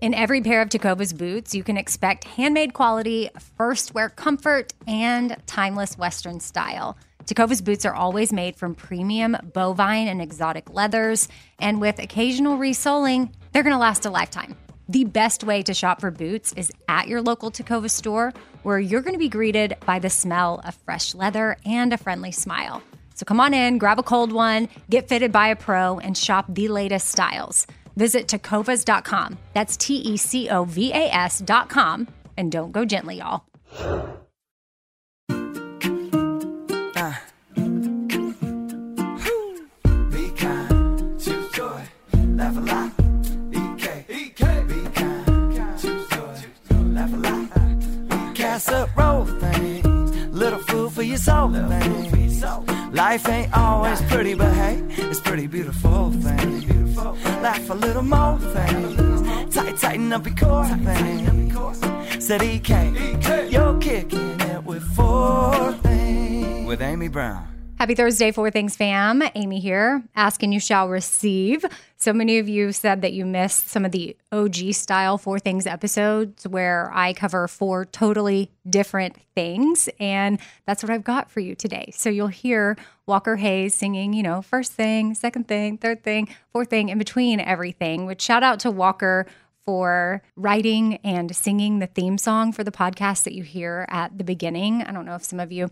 In every pair of Tecovas boots, you can expect handmade quality, first wear comfort, and timeless Western style. Tecovas boots are always made from premium bovine and exotic leathers, and with occasional resoling, they're going to last a lifetime. The best way to shop for boots is at your local Tecovas store, where you're going to be greeted by the smell of fresh leather and a friendly smile. So come on in, grab a cold one, get fitted by a pro, and shop the latest styles. Visit tecovas.com. That's T E C O V A S.com. And don't go gently, y'all. EK, be kind, choose joy, laugh a lot. Casserole things, little food for your soul things. Life ain't always pretty, but hey, it's pretty beautiful things. Laugh a little more things, tight, tighten up your core things. Said EK, you're kicking it with four things. With Amy Brown. Happy Thursday, Four Things fam. Amy here, asking you shall receive. So many of you said that you missed some of the OG style Four Things episodes where I cover four totally different things. And that's what I've got for you today. So you'll hear Walker Hayes singing, you know, first thing, second thing, third thing, fourth thing, in between everything, which shout out to Walker for writing and singing the theme song for the podcast that you hear at the beginning. I don't know if some of you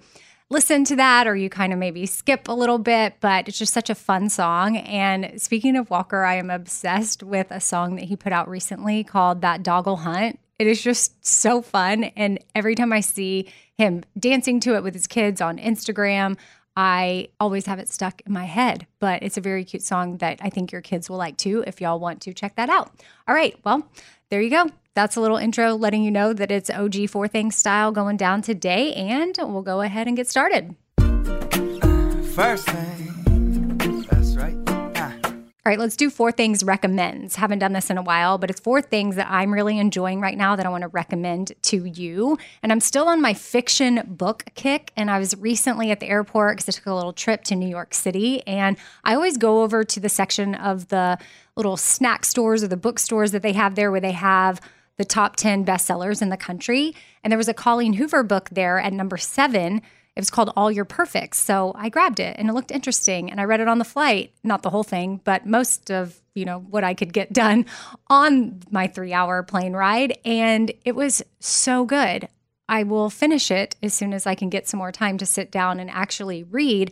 listen to that or you kind of maybe skip a little bit, but it's just such a fun song. And speaking of Walker, I am obsessed with a song that he put out recently called That Doggle Hunt. It is just so fun. And every time I see him dancing to it with his kids on Instagram, I always have it stuck in my head. But it's a very cute song that I think your kids will like too if y'all want to check that out. All right. Well, there you go. That's a little intro letting you know that it's OG Four Things style going down today. And we'll go ahead and get started. First thing, that's right. Ah. All right, let's do four things recommends. Haven't done this in a while, but it's four things that I'm really enjoying right now that I want to recommend to you. And I'm still on my fiction book kick. And I was recently at the airport because I took a little trip to New York City. And I always go over to the section of the little snack stores or the bookstores that they have there where they have the top 10 bestsellers in the country. And there was a Colleen Hoover book there at number seven. It was called All Your Perfects. So I grabbed it and it looked interesting and I read it on the flight. Not the whole thing, but most of, you know, what I could get done on my three hour plane ride. And it was so good. I will finish it as soon as I can get some more time to sit down and actually read.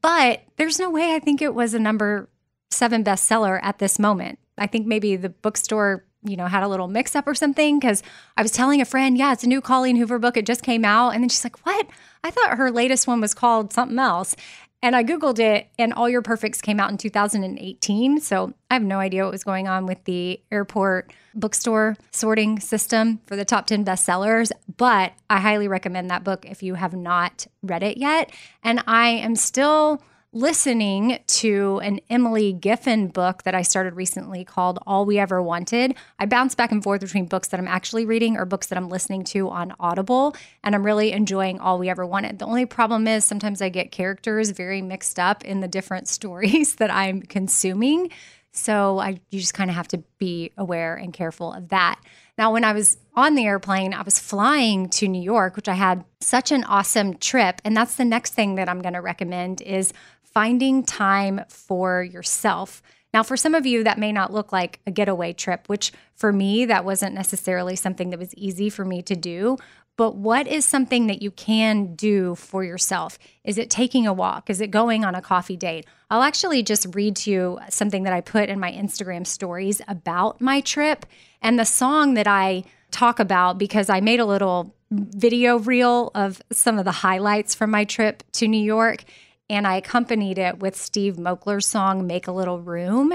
But there's no way I think it was a number seven bestseller at this moment. I think maybe the bookstore you know, had a little mix up or something because I was telling a friend, yeah, it's a new Colleen Hoover book. It just came out. And then she's like, what? I thought her latest one was called something else. And I Googled it, and All Your Perfects came out in 2018. So I have no idea what was going on with the airport bookstore sorting system for the top 10 bestsellers, but I highly recommend that book if you have not read it yet. And I am still listening to an Emily Giffin book that I started recently called All We Ever Wanted. I bounce back and forth between books that I'm actually reading or books that I'm listening to on Audible, and I'm really enjoying All We Ever Wanted. The only problem is sometimes I get characters very mixed up in the different stories that I'm consuming. So I you just kind of have to be aware and careful of that. Now, when I was on the airplane, I was flying to New York, which I had such an awesome trip. And that's the next thing that I'm going to recommend is finding time for yourself. Now, for some of you, that may not look like a getaway trip, which for me, that wasn't necessarily something that was easy for me to do. But what is something that you can do for yourself? Is it taking a walk? Is it going on a coffee date? I'll actually just read to you something that I put in my Instagram stories about my trip and the song that I talk about because I made a little video reel of some of the highlights from my trip to New York and I accompanied it with Steve Moakler's song Make a Little Room.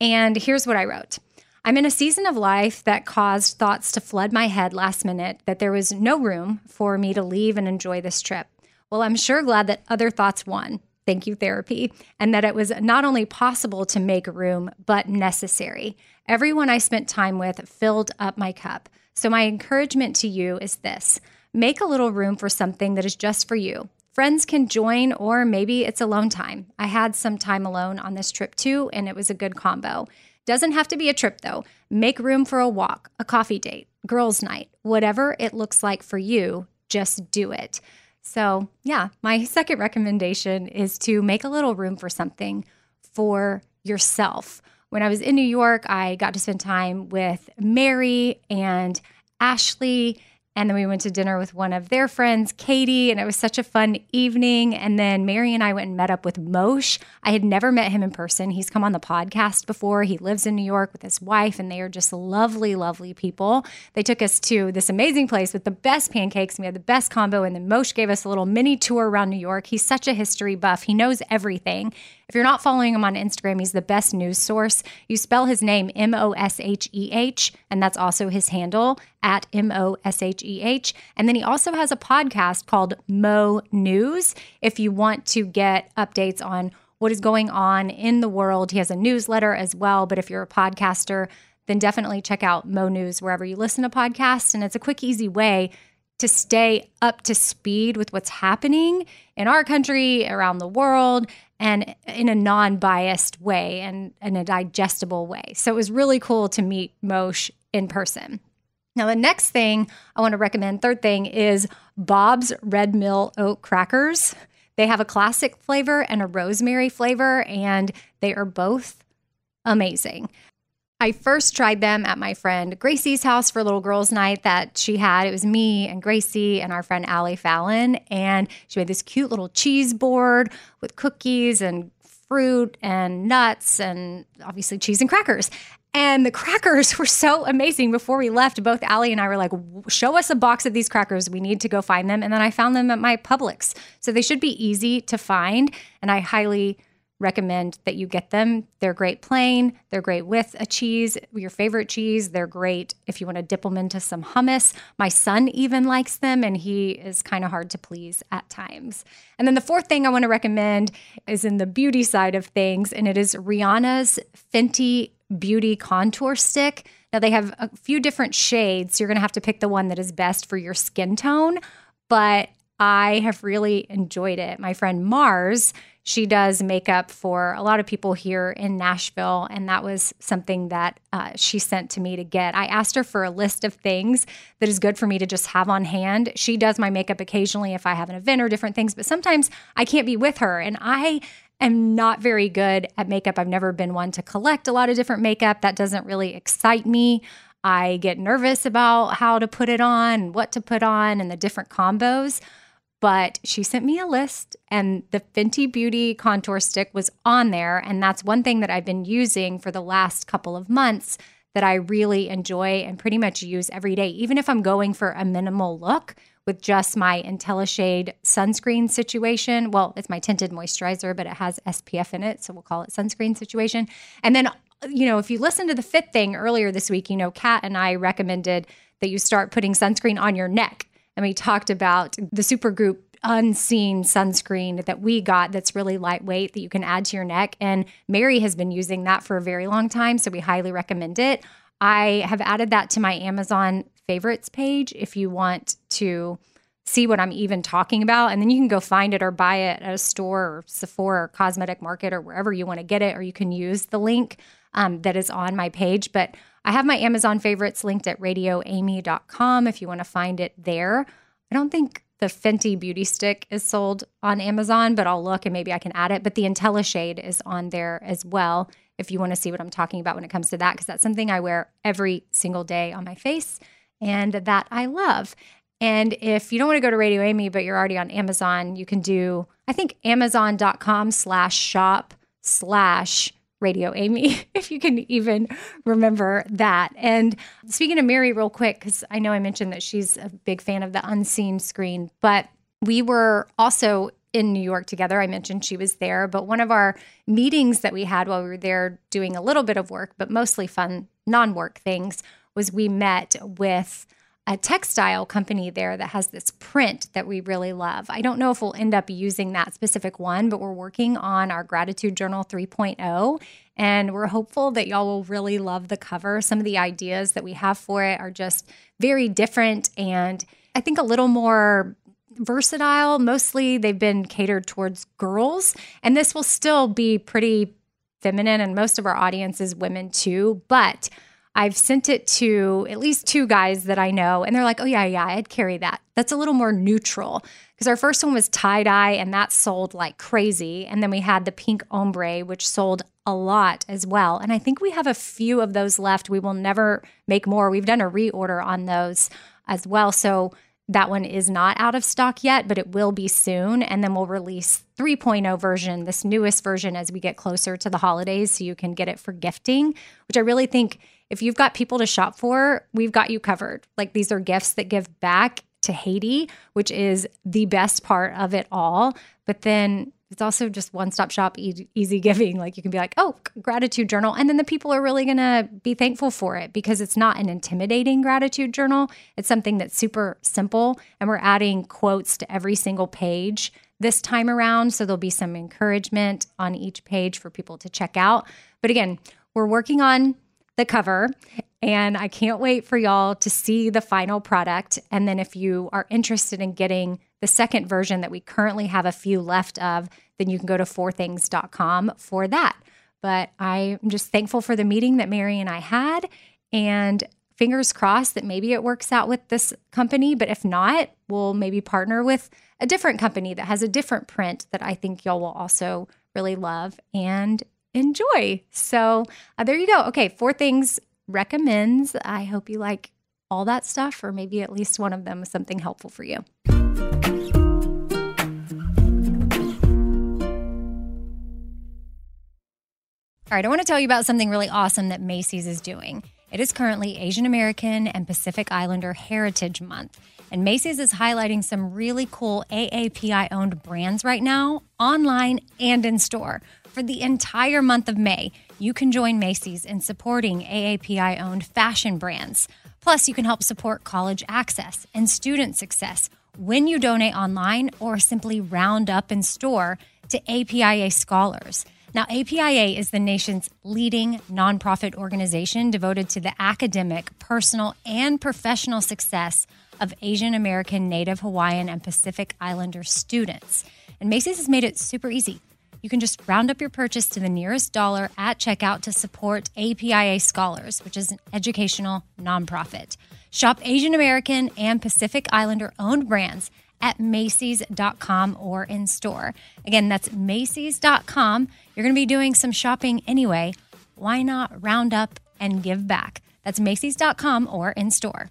And here's what I wrote. I'm in a season of life that caused thoughts to flood my head last minute that there was no room for me to leave and enjoy this trip. Well, I'm sure glad that other thoughts won. Thank you, therapy. And that it was not only possible to make room, but necessary. Everyone I spent time with filled up my cup. So, my encouragement to you is this make a little room for something that is just for you. Friends can join, or maybe it's alone time. I had some time alone on this trip too, and it was a good combo. Doesn't have to be a trip though. Make room for a walk, a coffee date, girls' night, whatever it looks like for you, just do it. So, yeah, my second recommendation is to make a little room for something for yourself. When I was in New York, I got to spend time with Mary and Ashley and then we went to dinner with one of their friends, Katie, and it was such a fun evening. And then Mary and I went and met up with Moshe. I had never met him in person. He's come on the podcast before. He lives in New York with his wife, and they are just lovely, lovely people. They took us to this amazing place with the best pancakes. And we had the best combo. And then Moshe gave us a little mini tour around New York. He's such a history buff, he knows everything. If you're not following him on Instagram, he's the best news source. You spell his name M O S H E H, and that's also his handle at M O S H E H. And then he also has a podcast called Mo News. If you want to get updates on what is going on in the world, he has a newsletter as well. But if you're a podcaster, then definitely check out Mo News wherever you listen to podcasts. And it's a quick, easy way to stay up to speed with what's happening in our country, around the world, and in a non biased way and in a digestible way. So it was really cool to meet Moshe in person. Now, the next thing I want to recommend, third thing, is Bob's Red Mill Oat Crackers. They have a classic flavor and a rosemary flavor, and they are both amazing. I first tried them at my friend Gracie's house for a little girls' night that she had. It was me and Gracie and our friend Allie Fallon. And she made this cute little cheese board with cookies and fruit and nuts and obviously cheese and crackers. And the crackers were so amazing. Before we left, both Allie and I were like, show us a box of these crackers. We need to go find them. And then I found them at my Publix. So they should be easy to find. And I highly recommend that you get them. They're great plain, they're great with a cheese, your favorite cheese. They're great if you want to dip them into some hummus. My son even likes them, and he is kind of hard to please at times. And then the fourth thing I want to recommend is in the beauty side of things, and it is Rihanna's Fenty Beauty Contour Stick. Now, they have a few different shades. So you're going to have to pick the one that is best for your skin tone. But I have really enjoyed it. My friend Mars, she does makeup for a lot of people here in Nashville, and that was something that uh, she sent to me to get. I asked her for a list of things that is good for me to just have on hand. She does my makeup occasionally if I have an event or different things, but sometimes I can't be with her, and I am not very good at makeup. I've never been one to collect a lot of different makeup. That doesn't really excite me. I get nervous about how to put it on, what to put on, and the different combos but she sent me a list and the Fenty Beauty contour stick was on there. And that's one thing that I've been using for the last couple of months that I really enjoy and pretty much use every day, even if I'm going for a minimal look with just my IntelliShade sunscreen situation. Well, it's my tinted moisturizer, but it has SPF in it, so we'll call it sunscreen situation. And then, you know, if you listen to the fit thing earlier this week, you know, Kat and I recommended that you start putting sunscreen on your neck. And we talked about the Supergoop unseen sunscreen that we got that's really lightweight that you can add to your neck. And Mary has been using that for a very long time. So we highly recommend it. I have added that to my Amazon favorites page if you want to see what I'm even talking about. And then you can go find it or buy it at a store or Sephora or Cosmetic Market or wherever you want to get it, or you can use the link um, that is on my page. But I have my Amazon favorites linked at radioamy.com if you want to find it there. I don't think the Fenty Beauty Stick is sold on Amazon, but I'll look and maybe I can add it. But the IntelliShade is on there as well if you want to see what I'm talking about when it comes to that, because that's something I wear every single day on my face and that I love. And if you don't want to go to Radio Amy, but you're already on Amazon, you can do, I think, amazon.com slash shop slash Radio Amy, if you can even remember that. And speaking of Mary, real quick, because I know I mentioned that she's a big fan of the unseen screen, but we were also in New York together. I mentioned she was there, but one of our meetings that we had while we were there doing a little bit of work, but mostly fun, non work things, was we met with a textile company there that has this print that we really love. I don't know if we'll end up using that specific one, but we're working on our Gratitude Journal 3.0 and we're hopeful that y'all will really love the cover. Some of the ideas that we have for it are just very different and I think a little more versatile. Mostly they've been catered towards girls, and this will still be pretty feminine, and most of our audience is women too, but I've sent it to at least two guys that I know, and they're like, oh, yeah, yeah, I'd carry that. That's a little more neutral. Because our first one was tie dye, and that sold like crazy. And then we had the pink ombre, which sold a lot as well. And I think we have a few of those left. We will never make more. We've done a reorder on those as well. So that one is not out of stock yet, but it will be soon. And then we'll release 3.0 version, this newest version, as we get closer to the holidays. So you can get it for gifting, which I really think if you've got people to shop for, we've got you covered. Like these are gifts that give back to Haiti, which is the best part of it all. But then it's also just one stop shop, easy giving. Like you can be like, oh, gratitude journal. And then the people are really going to be thankful for it because it's not an intimidating gratitude journal. It's something that's super simple. And we're adding quotes to every single page this time around. So there'll be some encouragement on each page for people to check out. But again, we're working on the cover. And I can't wait for y'all to see the final product. And then if you are interested in getting the second version that we currently have a few left of, then you can go to fourthings.com for that. But I'm just thankful for the meeting that Mary and I had. And fingers crossed that maybe it works out with this company. But if not, we'll maybe partner with a different company that has a different print that I think y'all will also really love and enjoy. So uh, there you go. Okay, four things recommends. I hope you like all that stuff, or maybe at least one of them is something helpful for you. All right, I want to tell you about something really awesome that Macy's is doing. It is currently Asian American and Pacific Islander Heritage Month. And Macy's is highlighting some really cool AAPI owned brands right now, online and in store. For the entire month of May, you can join Macy's in supporting AAPI owned fashion brands. Plus, you can help support college access and student success when you donate online or simply round up in store to APIA scholars. Now, APIA is the nation's leading nonprofit organization devoted to the academic, personal, and professional success of Asian American, Native Hawaiian, and Pacific Islander students. And Macy's has made it super easy. You can just round up your purchase to the nearest dollar at checkout to support APIA Scholars, which is an educational nonprofit. Shop Asian American and Pacific Islander owned brands at Macy's.com or in store. Again, that's Macy's.com. You're going to be doing some shopping anyway. Why not round up and give back? That's Macy's.com or in store.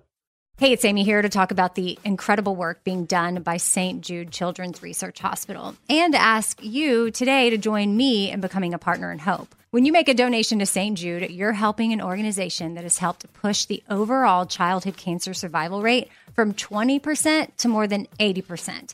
Hey, it's Amy here to talk about the incredible work being done by St. Jude Children's Research Hospital and ask you today to join me in becoming a partner in hope. When you make a donation to St. Jude, you're helping an organization that has helped push the overall childhood cancer survival rate from 20% to more than 80%.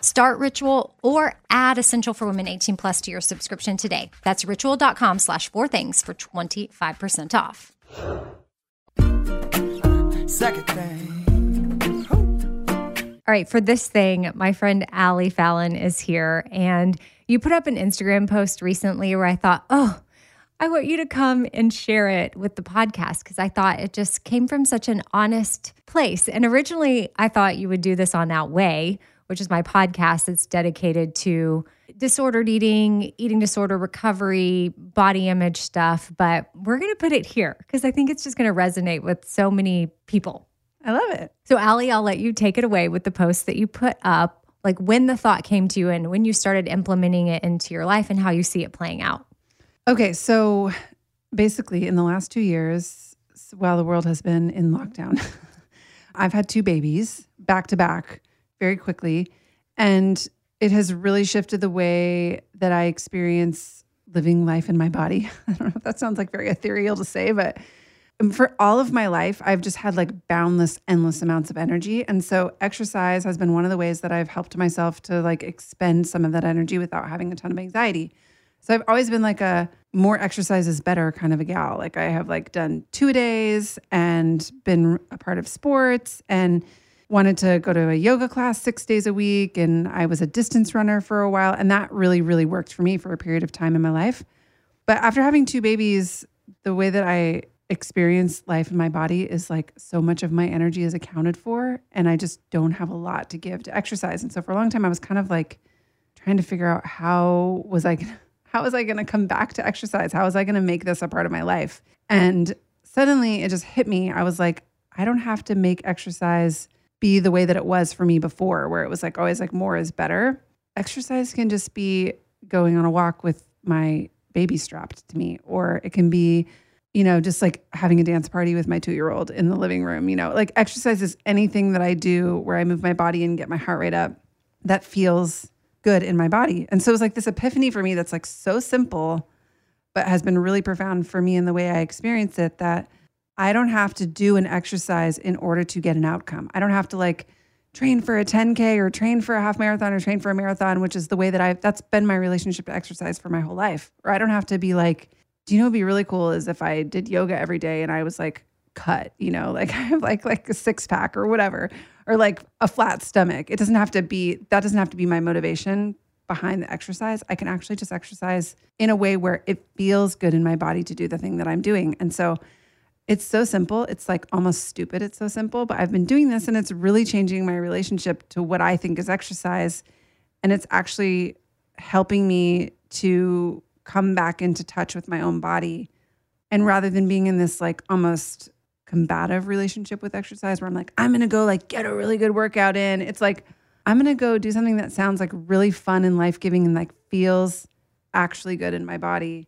Start Ritual or add Essential for Women 18 plus to your subscription today. That's ritual.com slash four things for 25% off. Second thing. All right, for this thing, my friend Allie Fallon is here. And you put up an Instagram post recently where I thought, oh, I want you to come and share it with the podcast because I thought it just came from such an honest place. And originally, I thought you would do this on Outweigh, which is my podcast that's dedicated to disordered eating, eating disorder recovery, body image stuff. But we're going to put it here because I think it's just going to resonate with so many people. I love it. So, Allie, I'll let you take it away with the post that you put up, like when the thought came to you and when you started implementing it into your life and how you see it playing out. Okay, so basically, in the last two years, while the world has been in lockdown, I've had two babies back to back very quickly. And it has really shifted the way that I experience living life in my body. I don't know if that sounds like very ethereal to say, but for all of my life, I've just had like boundless, endless amounts of energy. And so exercise has been one of the ways that I've helped myself to like expend some of that energy without having a ton of anxiety. So I've always been like a more exercise is better kind of a gal. Like I have like done two days and been a part of sports and wanted to go to a yoga class six days a week. And I was a distance runner for a while. And that really, really worked for me for a period of time in my life. But after having two babies, the way that I experience life in my body is like so much of my energy is accounted for and I just don't have a lot to give to exercise. And so for a long time I was kind of like trying to figure out how was I gonna, how was I going to come back to exercise? How was I going to make this a part of my life? And suddenly it just hit me. I was like I don't have to make exercise be the way that it was for me before where it was like always like more is better. Exercise can just be going on a walk with my baby strapped to me or it can be you know, just like having a dance party with my two year old in the living room, you know, like exercise is anything that I do where I move my body and get my heart rate up that feels good in my body. And so it was like this epiphany for me that's like so simple, but has been really profound for me in the way I experience it that I don't have to do an exercise in order to get an outcome. I don't have to like train for a 10K or train for a half marathon or train for a marathon, which is the way that I've, that's been my relationship to exercise for my whole life. Or I don't have to be like, do you know what'd be really cool is if I did yoga every day and I was like cut, you know, like I have like like a six pack or whatever, or like a flat stomach. It doesn't have to be that doesn't have to be my motivation behind the exercise. I can actually just exercise in a way where it feels good in my body to do the thing that I'm doing. And so it's so simple. It's like almost stupid. It's so simple, but I've been doing this and it's really changing my relationship to what I think is exercise. And it's actually helping me to come back into touch with my own body. And rather than being in this like almost combative relationship with exercise where I'm like, I'm gonna go like get a really good workout in, it's like, I'm gonna go do something that sounds like really fun and life giving and like feels actually good in my body.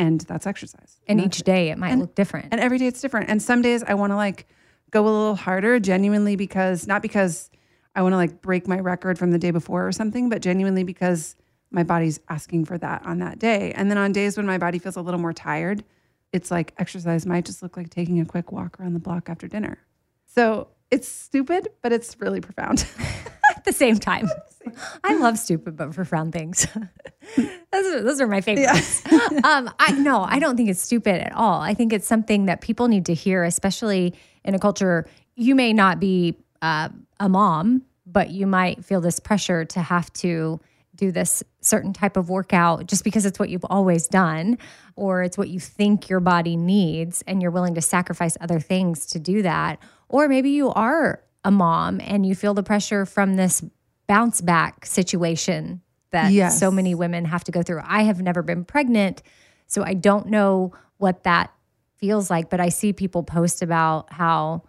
And that's exercise. And that's each it. day it might And- look different. And every day it's different. And some days I want to like go a little harder, genuinely because not because I want to like break my record from the day before or something, but genuinely because my body's asking for that on that day. And then on days when my body feels a little more tired, it's like exercise might just look like taking a quick walk around the block after dinner. So it's stupid, but it's really profound. at the same time. I love stupid but profound things. those, are, those are my favorites. um, I no, I don't think it's stupid at all. I think it's something that people need to hear, especially in a culture. You may not be uh, a mom, but you might feel this pressure to have to do this certain type of workout just because it's what you've always done or it's what you think your body needs and you're willing to sacrifice other things to do that or maybe you are a mom and you feel the pressure from this bounce back situation that Yes. so many women have to go through. I have never been pregnant, so I don't know what that feels like, but I see people post about how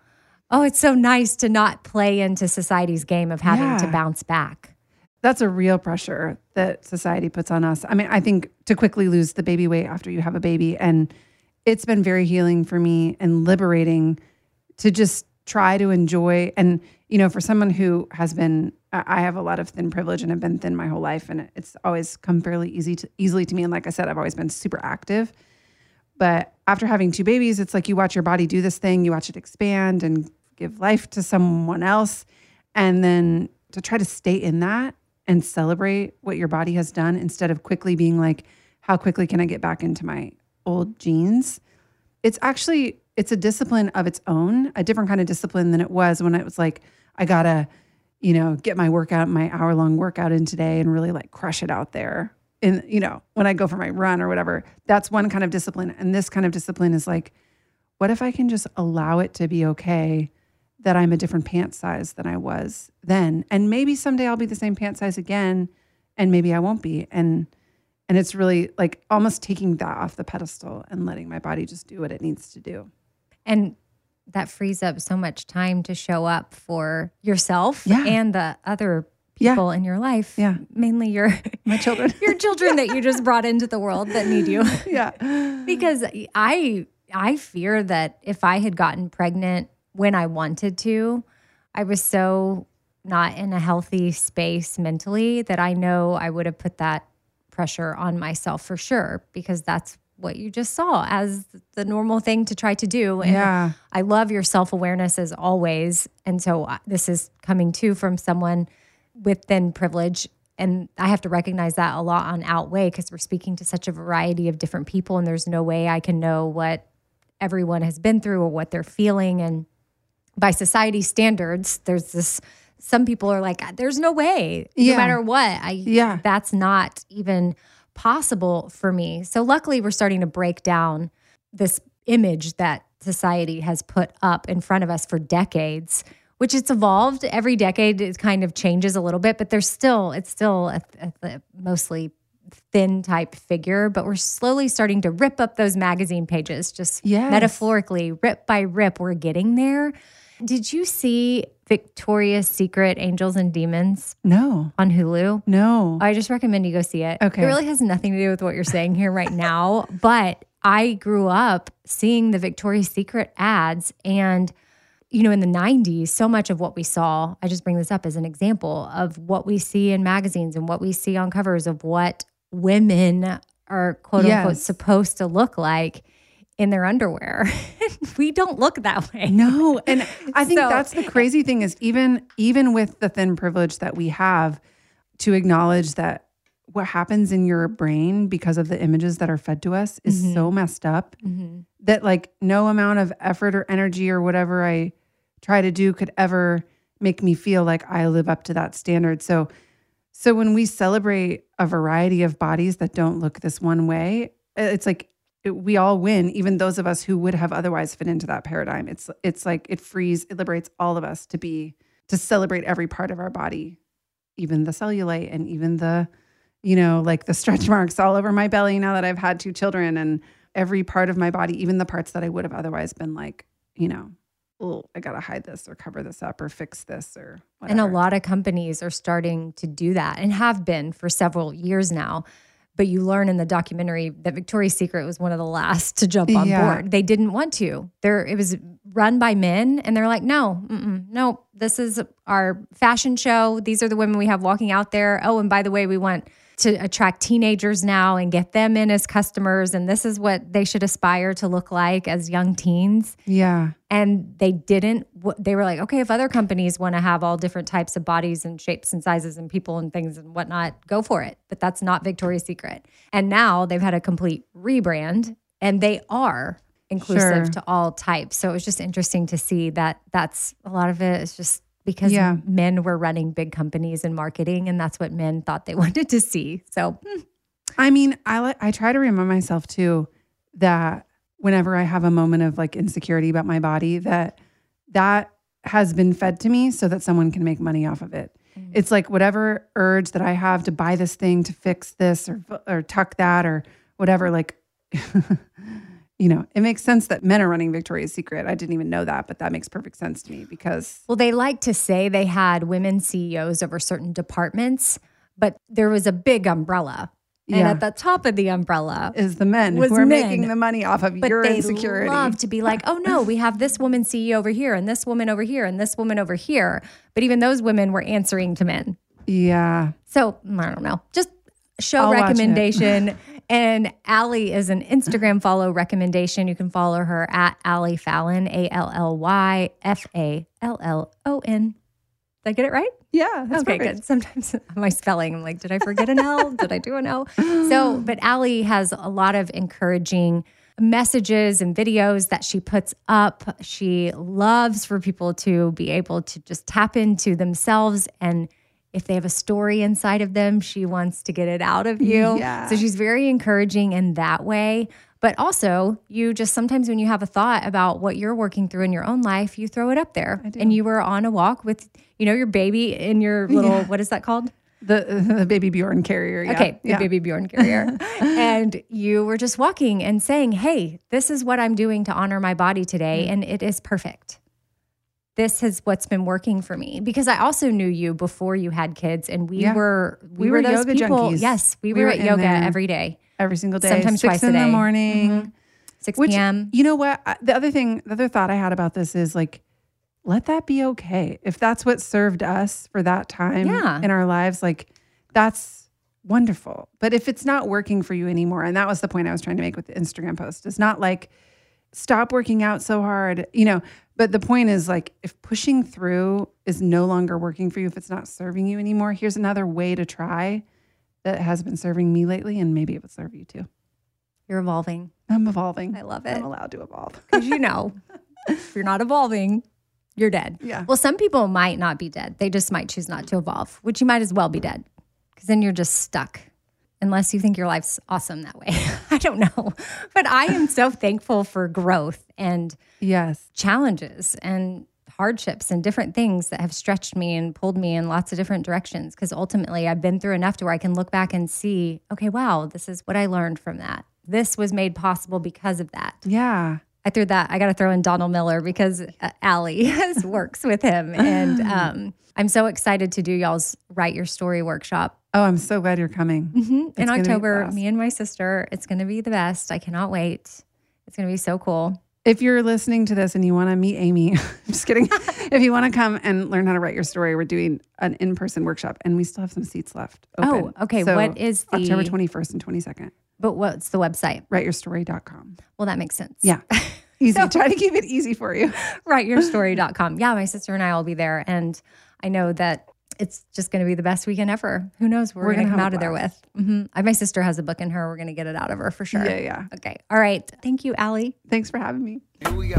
oh, it's so nice to not play into society's game of having to bounce back. That's a real pressure that society puts on us. I mean, I think to quickly lose the baby weight after you have a baby. And it's been very healing for me and liberating to just try to enjoy. And, you know, for someone who has been, I have a lot of thin privilege and have been thin my whole life. And it's always come fairly easy to, easily to me. And like I said, I've always been super active. But after having two babies, it's like you watch your body do this thing, you watch it expand and give life to someone else. And then to try to stay in that and celebrate what your body has done instead of quickly being like, how quickly can I get back into my old jeans? It's actually it's a discipline of its own, a different kind of discipline than it was when it was like, I gotta, you know, get my workout, my hour long workout in today and really like crush it out there. And, you know, when I go for my run or whatever, that's one kind of discipline. And this kind of discipline is like, what if I can just allow it to be okay that I'm a different pant size than I was then? And maybe someday I'll be the same pant size again, and maybe I won't be. And and it's really like almost taking that off the pedestal and letting my body just do what it needs to do. And that frees up so much time to show up for yourself Yeah. and the other Yeah. people in your life. Yeah. Mainly your My children. your children that you just brought into the world that need you. yeah. because I I fear that if I had gotten pregnant when I wanted to, I was so not in a healthy space mentally that I know I would have put that pressure on myself for sure because that's what you just saw as the normal thing to try to do. And Yeah. I love your self awareness as always. And so uh, this is coming too from someone with thin privilege. And I have to recognize that a lot on Outweigh because we're speaking to such a variety of different people, and there's no way I can know what everyone has been through or what they're feeling. And by society standards, there's this. Some people are like, "there's no way, no matter what." I Yeah. that's not even possible for me. So luckily we're starting to break down this image that society has put up in front of us for decades which it's evolved every decade it kind of changes a little bit but there's still it's still a, a, a mostly thin type figure but we're slowly starting to rip up those magazine pages just Yes. metaphorically rip by rip we're getting there did you see victoria's secret angels and demons No, on hulu no. I just recommend you go see it. Okay. It really has nothing to do with what you're saying here right now, but I grew up seeing the Victoria's Secret ads and you know in the 90s so much of what we saw, I just bring this up as an example of what we see in magazines and what we see on covers of what women are quote unquote supposed to look like in their underwear. we don't look that way. No, and I think So- that's the crazy thing is even even with the thin privilege that we have to acknowledge that what happens in your brain because of the images that are fed to us is Mm-hmm. so messed up that like no amount of effort or energy or whatever I try to do could ever make me feel like I live up to that standard. So so when we celebrate a variety of bodies that don't look this one way, it's like it- we all win, even those of us who would have otherwise fit into that paradigm. It's it's like it frees, it liberates all of us to be to celebrate every part of our body, even the cellulite and even the, you know, like the stretch marks all over my belly now that I've had two children and every part of my body, even the parts that I would have otherwise been like, you know, oh, I gotta hide this or cover this up or fix this or And a lot of companies are starting to do that and have been for several years now. But you learn in the documentary that Victoria's Secret was one of the last to jump on Yeah. board. They didn't want to. There, it was run by men, and they're like, "No, no, this is our fashion show. These are the women we have walking out there. Oh, and by the way, we want to attract teenagers now and get them in as customers, and this is what they should aspire to look like as young teens." Yeah. and they didn't they were like okay if other companies want to have all different types of bodies and shapes and sizes and people and things and whatnot go for it but that's not victoria's secret and now they've had a complete rebrand and they are inclusive Sure. to all types so it was just interesting to see that that's a lot of it is just because Yeah. men were running big companies and marketing and that's what men thought they wanted to see so hmm, I mean, I I try to remind myself too that whenever I have a moment of like insecurity about my body, that that has been fed to me so that someone can make money off of it. It's like whatever urge that I have to buy this thing to fix this or or tuck that or whatever. Like, you know, it makes sense that men are running Victoria's Secret. I didn't even know that, but that makes perfect sense to me because Well, they like to say they had women CEOs over certain departments, but there was a big umbrella. And Yeah. at the top of the umbrella, is the men who are men. making the money off of but your they insecurity. love to be like, oh no, we have this woman CEO over here and this woman over here and this woman over here. But even those women were answering to men. yeah. So I don't know, just show I'll recommendation. and Allie is an Instagram follow recommendation. You can follow her at Allie Fallon, A L L Y F A L L O N. Did I get it right? Yeah. That's okay, perfect. good. Sometimes my spelling, I'm like, did I forget an L? did I do an O? So, but Allie has a lot of encouraging messages and videos that she puts up. She loves for people to be able to just tap into themselves and if they have a story inside of them, she wants to get it out of you. Yeah. So she's very encouraging in that way. But also, you just sometimes when you have a thought about what you're working through in your own life, you throw it up there. And you were on a walk with, you know, your baby in your little, what is that called? The the baby Bjorn carrier. Yeah. Okay, the yeah. baby Bjorn carrier. and you were just walking and saying, Hey, this is what I'm doing to honor my body today. Mm. And it is perfect. This is what's been working for me because I also knew you before you had kids, and we Yeah. were we, We were, were those yoga people. junkies. Yes, we, We were, were at yoga every day, every single day. Sometimes six twice a in day. Mm-hmm. the morning. six Which p.m. you know what? The other thing, the other thought I had about this is like, let that be okay. If that's what served us for that time Yeah. in our lives, like that's wonderful. But if it's not working for you anymore, and that was the point I was trying to make with the Instagram post, it's not like stop working out so hard, you know. But the point is like if pushing through is no longer working for you, if it's not serving you anymore, here's another way to try that has been serving me lately, and maybe it would serve you too. You're evolving I'm evolving. I love it. I'm allowed to evolve. because you know, if you're not evolving, you're dead. Yeah. Well, some people might not be dead. They just might choose not to evolve, which you might as well be dead because then you're just stuck unless you think your life's awesome that way. I don't know. But I am so thankful for growth and Yes. challenges and hardships and different things that have stretched me and pulled me in lots of different directions because ultimately I've been through enough to where I can look back and see, okay, wow, this is what I learned from that. This was made possible because of that. Yeah. I threw that. I got to throw in Donald Miller because uh, Allie works with him, and um, I'm so excited to do y'all's write your story workshop Oh, I'm so glad you're coming. Mm-hmm. in be a October. Me and my sister. It's going to be the best. I cannot wait. It's going to be so cool. If you're listening to this and you want to meet Amy, I'm just kidding. if you want to come and learn how to write your story, we're doing an in-person workshop, and we still have some seats left. Oh, open. Oh, okay. So what is the October 21st and 22nd? But what's the website? Writeyourstory.com. Well, that makes sense. Yeah, easy. Try to keep it easy for you. writeyourstory.com. Yeah, my sister and I will be there. And I know that it's just going to be the best weekend ever. Who knows what we're, We're going to come out a of there with. hmm My sister has a book in her. We're going to get it out of her for sure. Yeah, yeah. Okay. All right. Thank you, Allie. Thanks for having me. Here we go.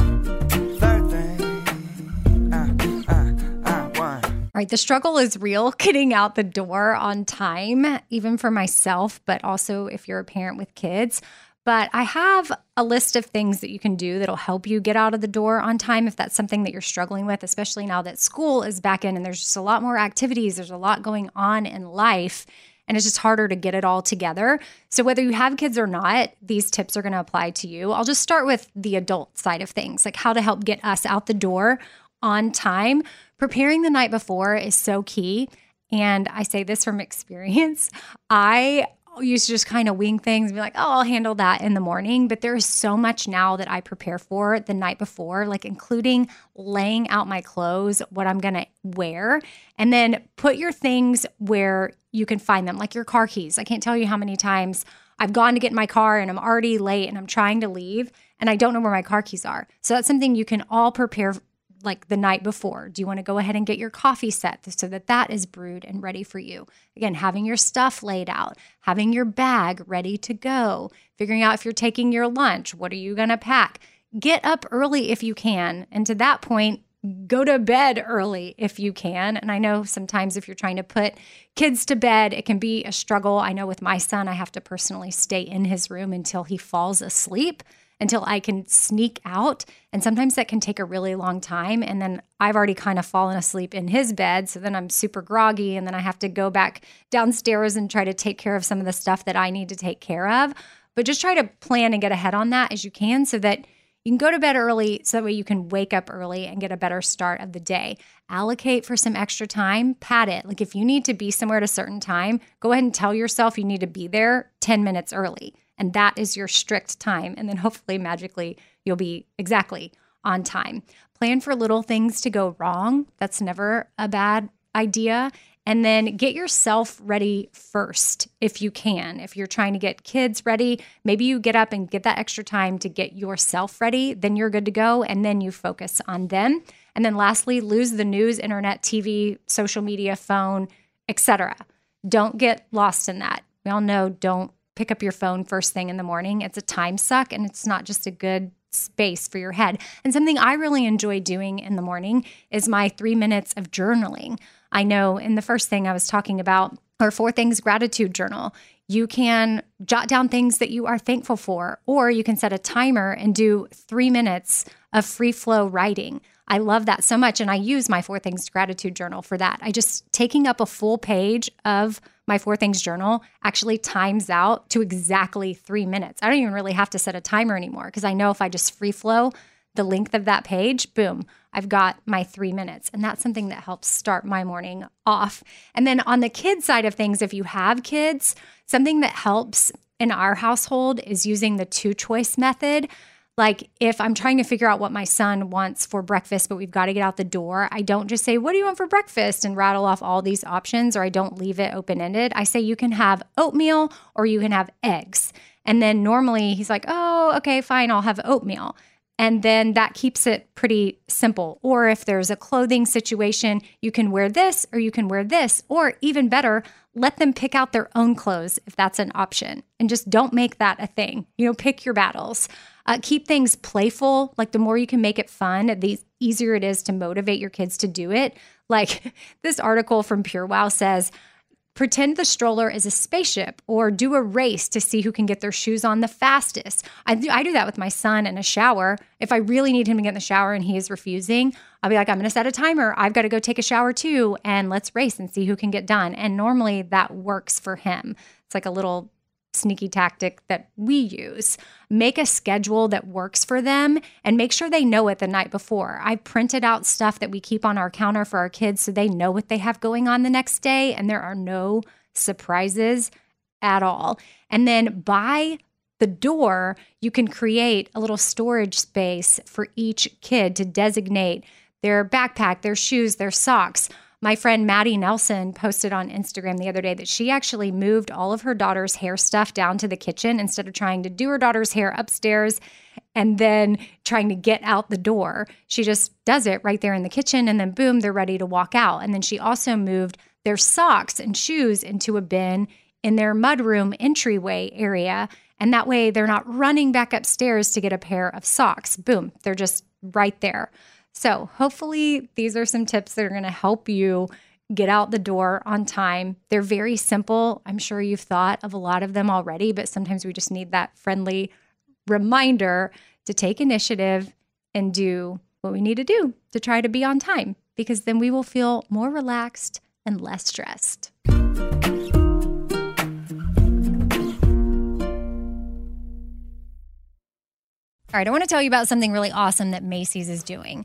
Third thing. Uh, uh, uh, one. All right, the struggle is real getting out the door on time, even for myself, but also if you're a parent with kids. But I have a list of things that you can do that'll help you get out of the door on time if that's something that you're struggling with, especially now that school is back in and there's just a lot more activities, there's a lot going on in life. And it's just harder to get it all together. So, whether you have kids or not, these tips are to apply to you. I'll just start with the adult side of things, like how to help get us out the door on time. Preparing the night before is so key. And I say this from experience. I used to just kind of wing things and be like, oh, I'll handle that in the morning. But there is so much now that I prepare for the night before, like including laying out my clothes, what I'm going to wear, and then put your things where you can find them, like your car keys. I can't tell you how many times I've gone to get in my car and I'm already late and I'm trying to leave and I don't know where my car keys are. So that's something you can all prepare like the night before. Do you want to go ahead and get your coffee set so that that is brewed and ready for you? Again, having your stuff laid out, having your bag ready to go, figuring out if you're taking your lunch, what are you going to pack? Get up early if you can. And to that point, go to bed early if you can. And I know sometimes if you're trying to put kids to bed, it can be a struggle. I know with my son, I have to personally stay in his room until he falls asleep until I can sneak out. And sometimes that can take a really long time. And then I've already kind of fallen asleep in his bed. So then I'm super groggy. And then I have to go back downstairs and try to take care of some of the stuff that I need to take care of. But just try to plan and get ahead on that as you can so that you can go to bed early so that way you can wake up early and get a better start of the day. Allocate for some extra time, pad it. Like if you need to be somewhere at a certain time, go ahead and tell yourself you need to be there 10 minutes early. And that is your strict time. And then hopefully, magically, you'll be exactly on time. Plan for little things to go wrong. That's never a bad idea. And then get yourself ready first if you can. If you're trying to get kids ready, maybe you get up and get that extra time to get yourself ready, then you're good to go. And then you focus on them. And then lastly, lose the news, internet, TV, social media, phone, etc. Don't get lost in that. We all know don't pick up your phone first thing in the morning. It's a time suck and it's not just a good space for your head. And something I really enjoy doing in the morning is my three minutes of journaling. I know in the first thing I was talking about, or four things gratitude journal, you can jot down things that you are thankful for, or you can set a timer and do three minutes of free flow writing. I love that so much. And I use my Four Things Gratitude Journal for that. I just taking up a full page of my Four Things Journal actually times out to exactly three minutes. I don't even really have to set a timer anymore because I know if I just free flow the length of that page, boom, I've got my three minutes. And that's something that helps start my morning off. And then on the kid side of things, if you have kids, something that helps in our household is using the two choice method. Like if I'm trying to figure out what my son wants for breakfast, but we've got to get out the door, I don't just say, What do you want for breakfast? and rattle off all these options, or I don't leave it open ended. I say, You can have oatmeal or you can have eggs. And then normally he's like, Oh, okay, fine, I'll have oatmeal. And then that keeps it pretty simple. Or if there's a clothing situation, you can wear this or you can wear this. Or even better, let them pick out their own clothes if that's an option. And just don't make that a thing. You know, pick your battles. Uh, keep things playful. Like the more you can make it fun, the easier it is to motivate your kids to do it. Like this article from Pure Wow says, Pretend the stroller is a spaceship or do a race to see who can get their shoes on the fastest. I do, I do that with my son in a shower. If I really need him to get in the shower and he is refusing, I'll be like, I'm going to set a timer. I've got to go take a shower too, and let's race and see who can get done. And normally that works for him. It's like a little sneaky tactic that we use. Make a schedule that works for them and make sure they know it the night before. I printed out stuff that we keep on our counter for our kids so they know what they have going on the next day and there are no surprises at all. And then by the door, you can create a little storage space for each kid to designate their backpack, their shoes, their socks. My friend Maddie Nelson posted on Instagram the other day that she actually moved all of her daughter's hair stuff down to the kitchen instead of trying to do her daughter's hair upstairs and then trying to get out the door. She just does it right there in the kitchen and then boom, they're ready to walk out. And then she also moved their socks and shoes into a bin in their mudroom entryway area. And that way they're not running back upstairs to get a pair of socks. Boom, they're just right there. So, hopefully, these are some tips that are going to help you get out the door on time. They're very simple. I'm sure you've thought of a lot of them already, but sometimes we just need that friendly reminder to take initiative and do what we need to do to try to be on time because then we will feel more relaxed and less stressed. All right, I want to tell you about something really awesome that Macy's is doing.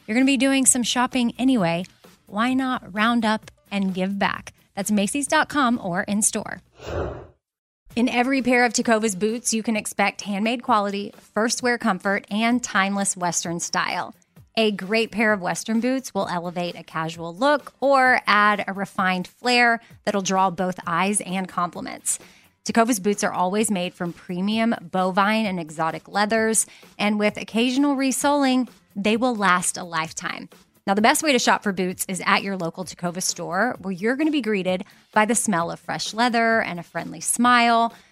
You're going to be doing some shopping anyway. Why not round up and give back? That's Macy's.com or in store. In every pair of Tecovas boots, you can expect handmade quality, first wear comfort, and timeless Western style. A great pair of Western boots will elevate a casual look or add a refined flair that'll draw both eyes and compliments. Tecovas boots are always made from premium bovine and exotic leathers, and with occasional resoling, they will last a lifetime. Now, the best way to shop for boots is at your local Tecovas store, where you're going to be greeted by the smell of fresh leather and a friendly smile.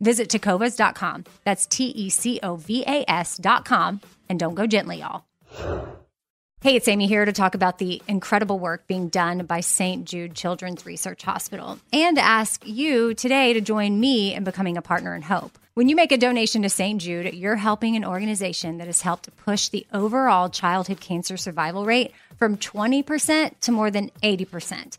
Visit tecovas.com. That's T E C O V A S.com. And don't go gently, y'all. Hey, it's Amy here to talk about the incredible work being done by St. Jude Children's Research Hospital and ask you today to join me in becoming a partner in hope. When you make a donation to St. Jude, you're helping an organization that has helped push the overall childhood cancer survival rate from 20% to more than 80%.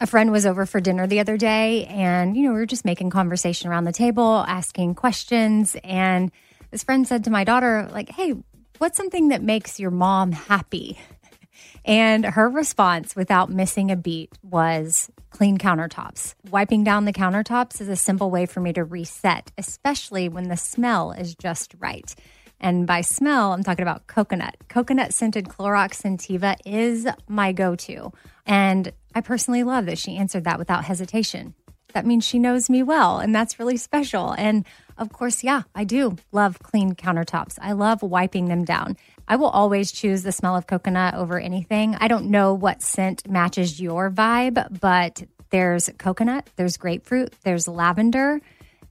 a friend was over for dinner the other day and you know we were just making conversation around the table asking questions and this friend said to my daughter like hey what's something that makes your mom happy And her response, without missing a beat, was clean countertops. Wiping down the countertops is a simple way for me to reset, especially when the smell is just right. And by smell, I'm talking about coconut. Coconut scented Clorox Scentiva is my go to. And I personally love that she answered that without hesitation. That means she knows me well, and that's really special. And of course, yeah, I do love clean countertops. I love wiping them down. I will always choose the smell of coconut over anything. I don't know what scent matches your vibe, but there's coconut, there's grapefruit, there's lavender.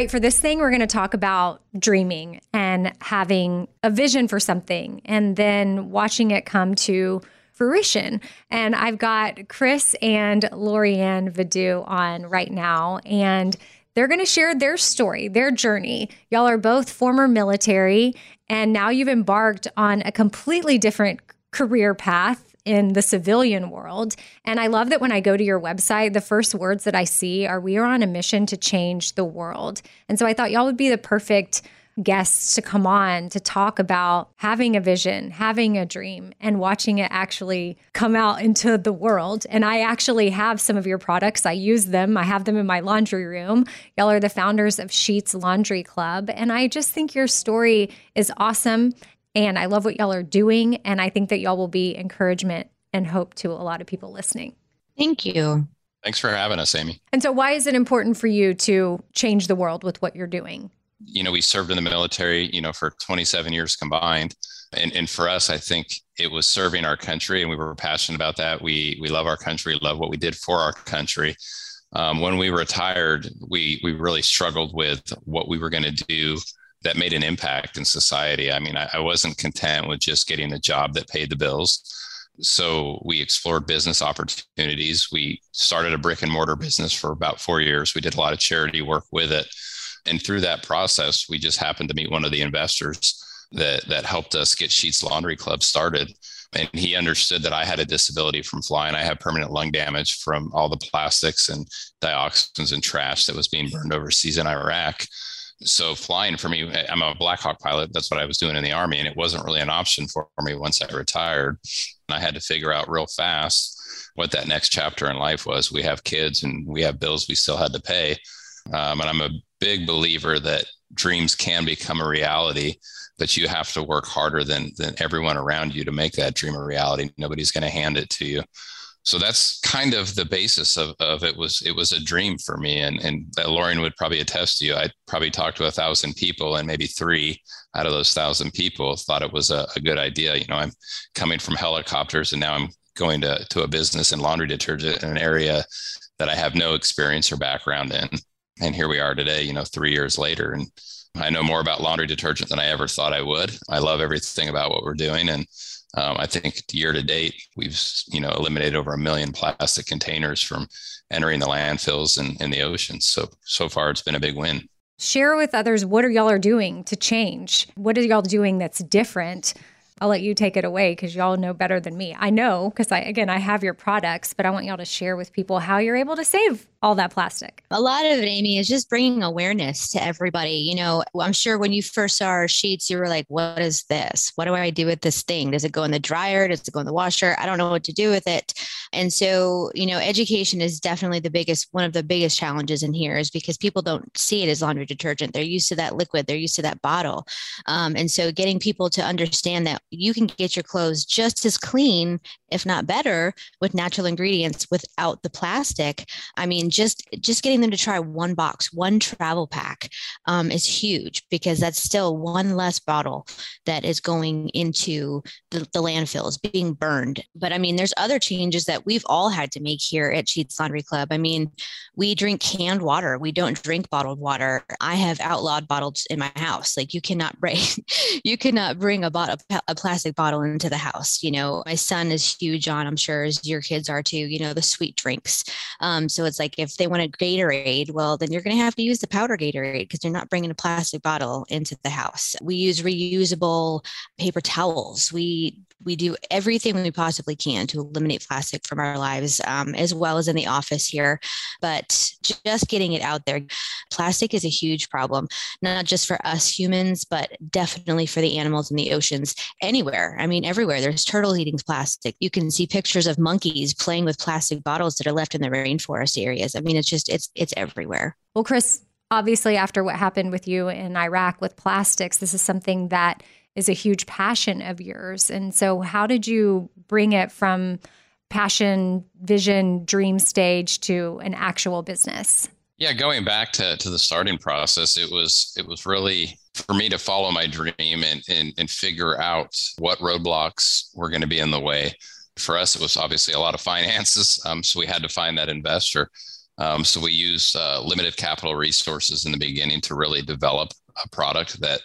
Right, for this thing, we're going to talk about dreaming and having a vision for something and then watching it come to fruition. And I've got Chris and Laurian Videau on right now, and they're going to share their story, their journey. Y'all are both former military, and now you've embarked on a completely different career path in the civilian world. And I love that when I go to your website, the first words that I see are we are on a mission to change the world. And so I thought y'all would be the perfect guests to come on to talk about having a vision, having a dream, and watching it actually come out into the world. And I actually have some of your products. I use them, I have them in my laundry room. Y'all are the founders of Sheets Laundry Club. And I just think your story is awesome. And I love what y'all are doing. And I think that y'all will be encouragement and hope to a lot of people listening. Thank you. Thanks for having us, Amy. And so, why is it important for you to change the world with what you're doing? You know, we served in the military, you know, for 27 years combined. And, and for us, I think it was serving our country, and we were passionate about that. We we love our country, love what we did for our country. Um, when we retired, we we really struggled with what we were going to do that made an impact in society. I mean, I, I wasn't content with just getting a job that paid the bills. So we explored business opportunities. We started a brick and mortar business for about four years. We did a lot of charity work with it. And through that process, we just happened to meet one of the investors that, that helped us get Sheets Laundry Club started. And he understood that I had a disability from flying. I have permanent lung damage from all the plastics and dioxins and trash that was being burned overseas in Iraq so flying for me i'm a black hawk pilot that's what i was doing in the army and it wasn't really an option for me once i retired. And i had to figure out real fast what that next chapter in life was. We have kids and we have bills we still had to pay. Um, and i'm a big believer that dreams can become a reality but you have to work harder than than everyone around you to make that dream a reality. Nobody's going to hand it to you so that's kind of the basis of, of it was it was a dream for me and and Laurian would probably attest to you. I probably talked to a thousand people and maybe three out of those thousand people thought it was a, a good idea. You know I'm coming from helicopters and now I'm going to to a business in laundry detergent in an area that I have no experience or background in. And here we are today you know three years later and I know more about laundry detergent than I ever thought I would. I love everything about what we're doing and um, I think year to date, we've you know eliminated over a million plastic containers from entering the landfills and in the oceans. So so far, it's been a big win. Share with others what are y'all are doing to change. What are y'all doing that's different? I'll let you take it away because y'all know better than me. I know because I again I have your products, but I want y'all to share with people how you're able to save all that plastic? A lot of it, Amy, is just bringing awareness to everybody. You know, I'm sure when you first saw our sheets, you were like, what is this? What do I do with this thing? Does it go in the dryer? Does it go in the washer? I don't know what to do with it. And so, you know, education is definitely the biggest, one of the biggest challenges in here is because people don't see it as laundry detergent. They're used to that liquid, they're used to that bottle. Um, and so, getting people to understand that you can get your clothes just as clean, if not better, with natural ingredients without the plastic. I mean, mean, just just getting them to try one box, one travel pack um, is huge because that's still one less bottle that is going into the, the landfills being burned. But I mean, there's other changes that we've all had to make here at Sheets Laundry Club. I mean, we drink canned water. We don't drink bottled water. I have outlawed bottles in my house. Like you cannot bring, you cannot bring a bottle, a plastic bottle into the house. You know, my son is huge on. I'm sure as your kids are too. You know, the sweet drinks. Um, so it's like if they want a Gatorade, well, then you're going to have to use the powder Gatorade because you're not bringing a plastic bottle into the house. We use reusable paper towels. We we do everything we possibly can to eliminate plastic from our lives, um, as well as in the office here. But just getting it out there, plastic is a huge problem, not just for us humans, but definitely for the animals in the oceans anywhere. I mean, everywhere. There's turtle eating plastic. You can see pictures of monkeys playing with plastic bottles that are left in the rainforest areas. I mean, it's just it's it's everywhere. Well, Chris, obviously, after what happened with you in Iraq with plastics, this is something that is a huge passion of yours. And so, how did you bring it from passion, vision, dream stage to an actual business? Yeah, going back to, to the starting process, it was it was really for me to follow my dream and, and, and figure out what roadblocks were going to be in the way. For us, it was obviously a lot of finances, um, so we had to find that investor. Um, so we used uh, limited capital resources in the beginning to really develop a product that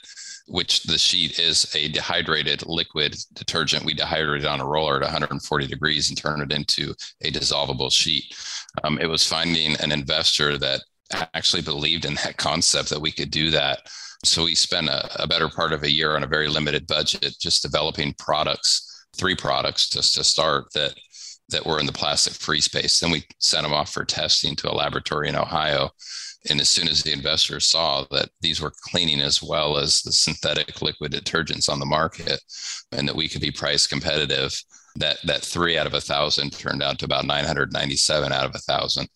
which the sheet is a dehydrated liquid detergent. We dehydrate it on a roller at 140 degrees and turn it into a dissolvable sheet. Um, it was finding an investor that actually believed in that concept that we could do that. So we spent a, a better part of a year on a very limited budget just developing products, three products just to start that that were in the plastic free space. Then we sent them off for testing to a laboratory in Ohio and as soon as the investors saw that these were cleaning as well as the synthetic liquid detergents on the market and that we could be price competitive, that, that three out of a thousand turned out to about 997 out of a thousand.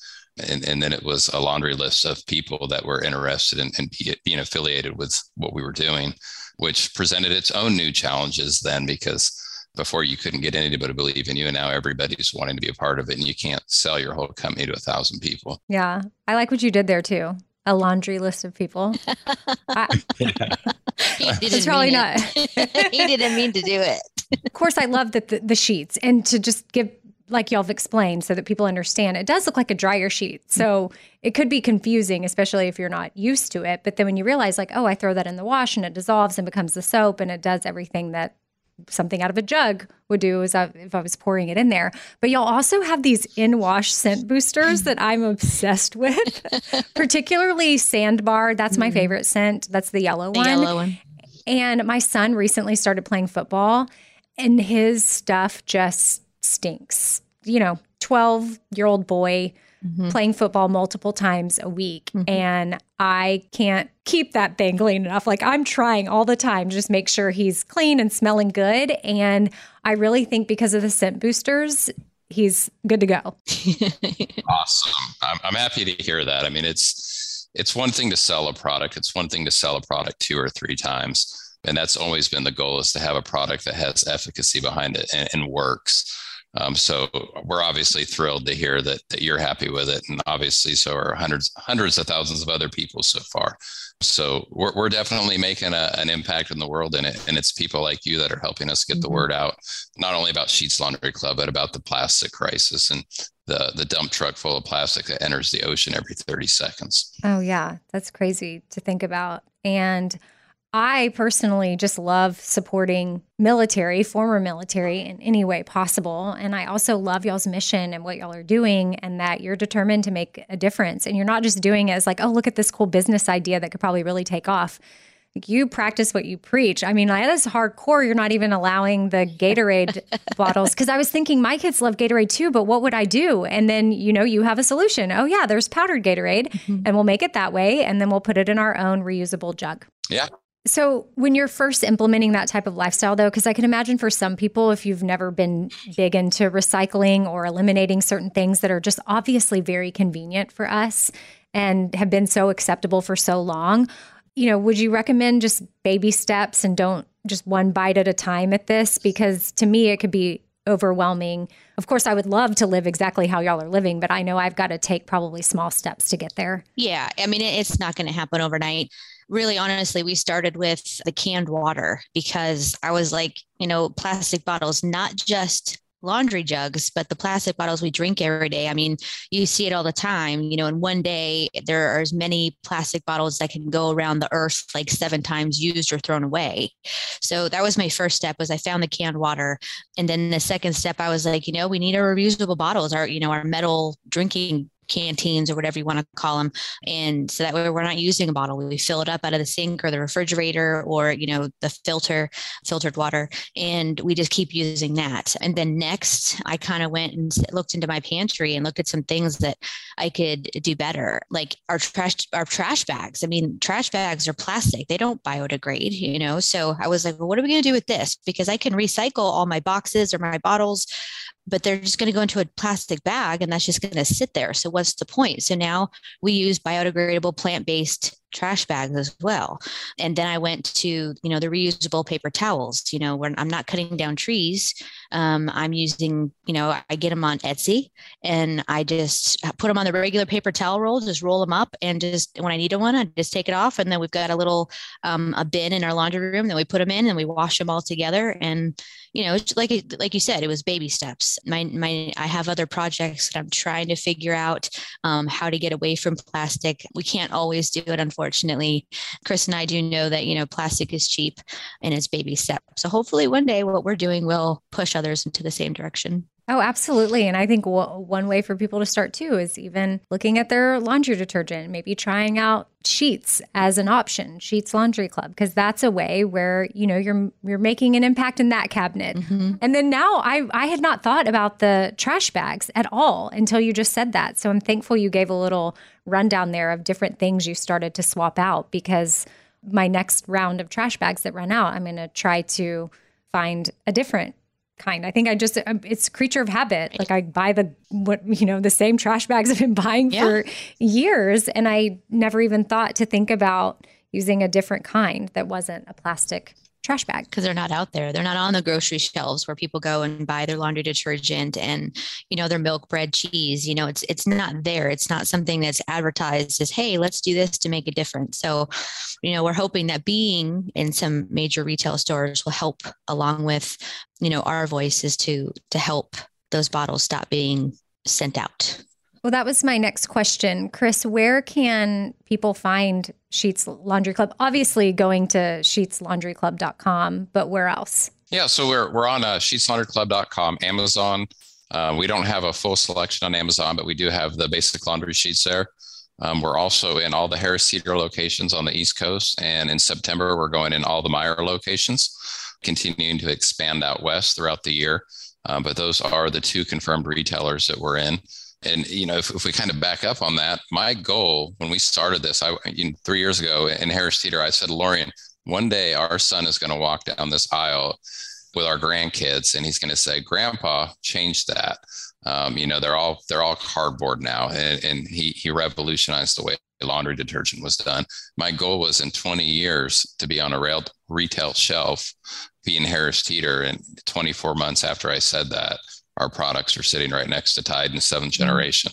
And, and then it was a laundry list of people that were interested in, in being affiliated with what we were doing, which presented its own new challenges then because before you couldn't get anybody to believe in you and now everybody's wanting to be a part of it and you can't sell your whole company to a thousand people. Yeah i like what you did there too. A laundry list of people. I, it's probably not. He didn't mean to do it. Of course i love that the, the sheets and to just give like y'all have explained so that people understand it does look like a dryer sheet. So it could be confusing especially if you're not used to it but then when you realize like oh i throw that in the wash and it dissolves and becomes the soap and it does everything that something out of a jug would do is if I was pouring it in there. But y'all also have these in wash scent boosters that I'm obsessed with, particularly Sandbar. That's my mm-hmm. favorite scent. That's the yellow the one. Yellow one. And my son recently started playing football, and his stuff just stinks. You know, 12 year old boy mm-hmm. playing football multiple times a week. Mm-hmm. And I can't keep that thing clean enough. Like I'm trying all the time to just make sure he's clean and smelling good. And I really think because of the scent boosters, he's good to go. awesome. I'm, I'm happy to hear that. I mean, it's, it's one thing to sell a product. It's one thing to sell a product two or three times. And that's always been the goal is to have a product that has efficacy behind it and, and works. Um, so we're obviously thrilled to hear that, that you're happy with it, and obviously so are hundreds hundreds of thousands of other people so far. So we're, we're definitely making a, an impact in the world and it, and it's people like you that are helping us get mm-hmm. the word out, not only about Sheets Laundry Club, but about the plastic crisis and the the dump truck full of plastic that enters the ocean every 30 seconds. Oh yeah, that's crazy to think about, and I personally just love supporting military, former military in any way possible. And I also love y'all's mission and what y'all are doing, and that you're determined to make a difference. And you're not just doing it as like, oh, look at this cool business idea that could probably really take off. Like you practice what you preach. I mean, that is hardcore. You're not even allowing the Gatorade bottles. Cause I was thinking my kids love Gatorade too, but what would I do? And then, you know, you have a solution. Oh, yeah, there's powdered Gatorade, mm-hmm. and we'll make it that way. And then we'll put it in our own reusable jug. Yeah. So, when you're first implementing that type of lifestyle, though, because I can imagine for some people, if you've never been big into recycling or eliminating certain things that are just obviously very convenient for us and have been so acceptable for so long, you know, would you recommend just baby steps and don't just one bite at a time at this? Because to me, it could be overwhelming. Of course, I would love to live exactly how y'all are living, but I know I've got to take probably small steps to get there. Yeah. I mean, it's not going to happen overnight. Really, honestly, we started with the canned water because I was like, you know, plastic bottles, not just laundry jugs, but the plastic bottles we drink every day. I mean, you see it all the time. You know, in one day, there are as many plastic bottles that can go around the earth like seven times used or thrown away. So that was my first step was I found the canned water. And then the second step, I was like, you know, we need our reusable bottles, our, you know, our metal drinking canteens or whatever you want to call them. And so that way we're not using a bottle. We fill it up out of the sink or the refrigerator or, you know, the filter, filtered water. And we just keep using that. And then next, I kind of went and looked into my pantry and looked at some things that I could do better. Like our trash, our trash bags. I mean, trash bags are plastic. They don't biodegrade, you know? So I was like, well, what are we going to do with this? Because I can recycle all my boxes or my bottles but they're just going to go into a plastic bag and that's just going to sit there. So what's the point? So now we use biodegradable plant-based trash bags as well. And then I went to, you know, the reusable paper towels, you know, when I'm not cutting down trees, um, I'm using, you know, I get them on Etsy and I just put them on the regular paper towel roll, just roll them up and just when I need one, I just take it off. And then we've got a little, um, a bin in our laundry room that we put them in and we wash them all together. And, you know, like, like you said, it was baby steps. My, my, I have other projects that I'm trying to figure out um, how to get away from plastic. We can't always do it, unfortunately Chris and I do know that, you know, plastic is cheap and it's baby step. So hopefully one day what we're doing will push others into the same direction. Oh, absolutely. And I think w- one way for people to start too is even looking at their laundry detergent, maybe trying out sheets as an option, Sheets Laundry Club, because that's a way where, you know, you're you're making an impact in that cabinet. Mm-hmm. And then now I I had not thought about the trash bags at all until you just said that. So I'm thankful you gave a little rundown there of different things you started to swap out because my next round of trash bags that run out, I'm going to try to find a different kind. I think I just um, it's creature of habit. Like I buy the what you know the same trash bags I've been buying yeah. for years, and I never even thought to think about using a different kind that wasn't a plastic trash bag because they're not out there. They're not on the grocery shelves where people go and buy their laundry detergent and you know their milk, bread, cheese. You know, it's it's not there. It's not something that's advertised as, "Hey, let's do this to make a difference." So, you know, we're hoping that being in some major retail stores will help, along with you know our voices to to help those bottles stop being sent out. Well, that was my next question. Chris, where can people find Sheets Laundry Club? Obviously, going to sheetslaundryclub.com, but where else? Yeah, so we're, we're on uh, sheetslaundryclub.com, Amazon. Uh, we don't have a full selection on Amazon, but we do have the basic laundry sheets there. Um, we're also in all the Harris Teeter locations on the East Coast. And in September, we're going in all the Meijer locations, continuing to expand out west throughout the year. Um, but those are the two confirmed retailers that we're in. And you know, if, if we kind of back up on that, my goal when we started this, I you know, three years ago in Harris Teeter, I said, Laurian, one day our son is going to walk down this aisle with our grandkids, and he's going to say, "Grandpa changed that." Um, you know, they're all they're all cardboard now, and, and he he revolutionized the way laundry detergent was done. My goal was in 20 years to be on a rail retail shelf, be in Harris Teeter, and 24 months after I said that, our products are sitting right next to Tide and seventh mm-hmm. generation.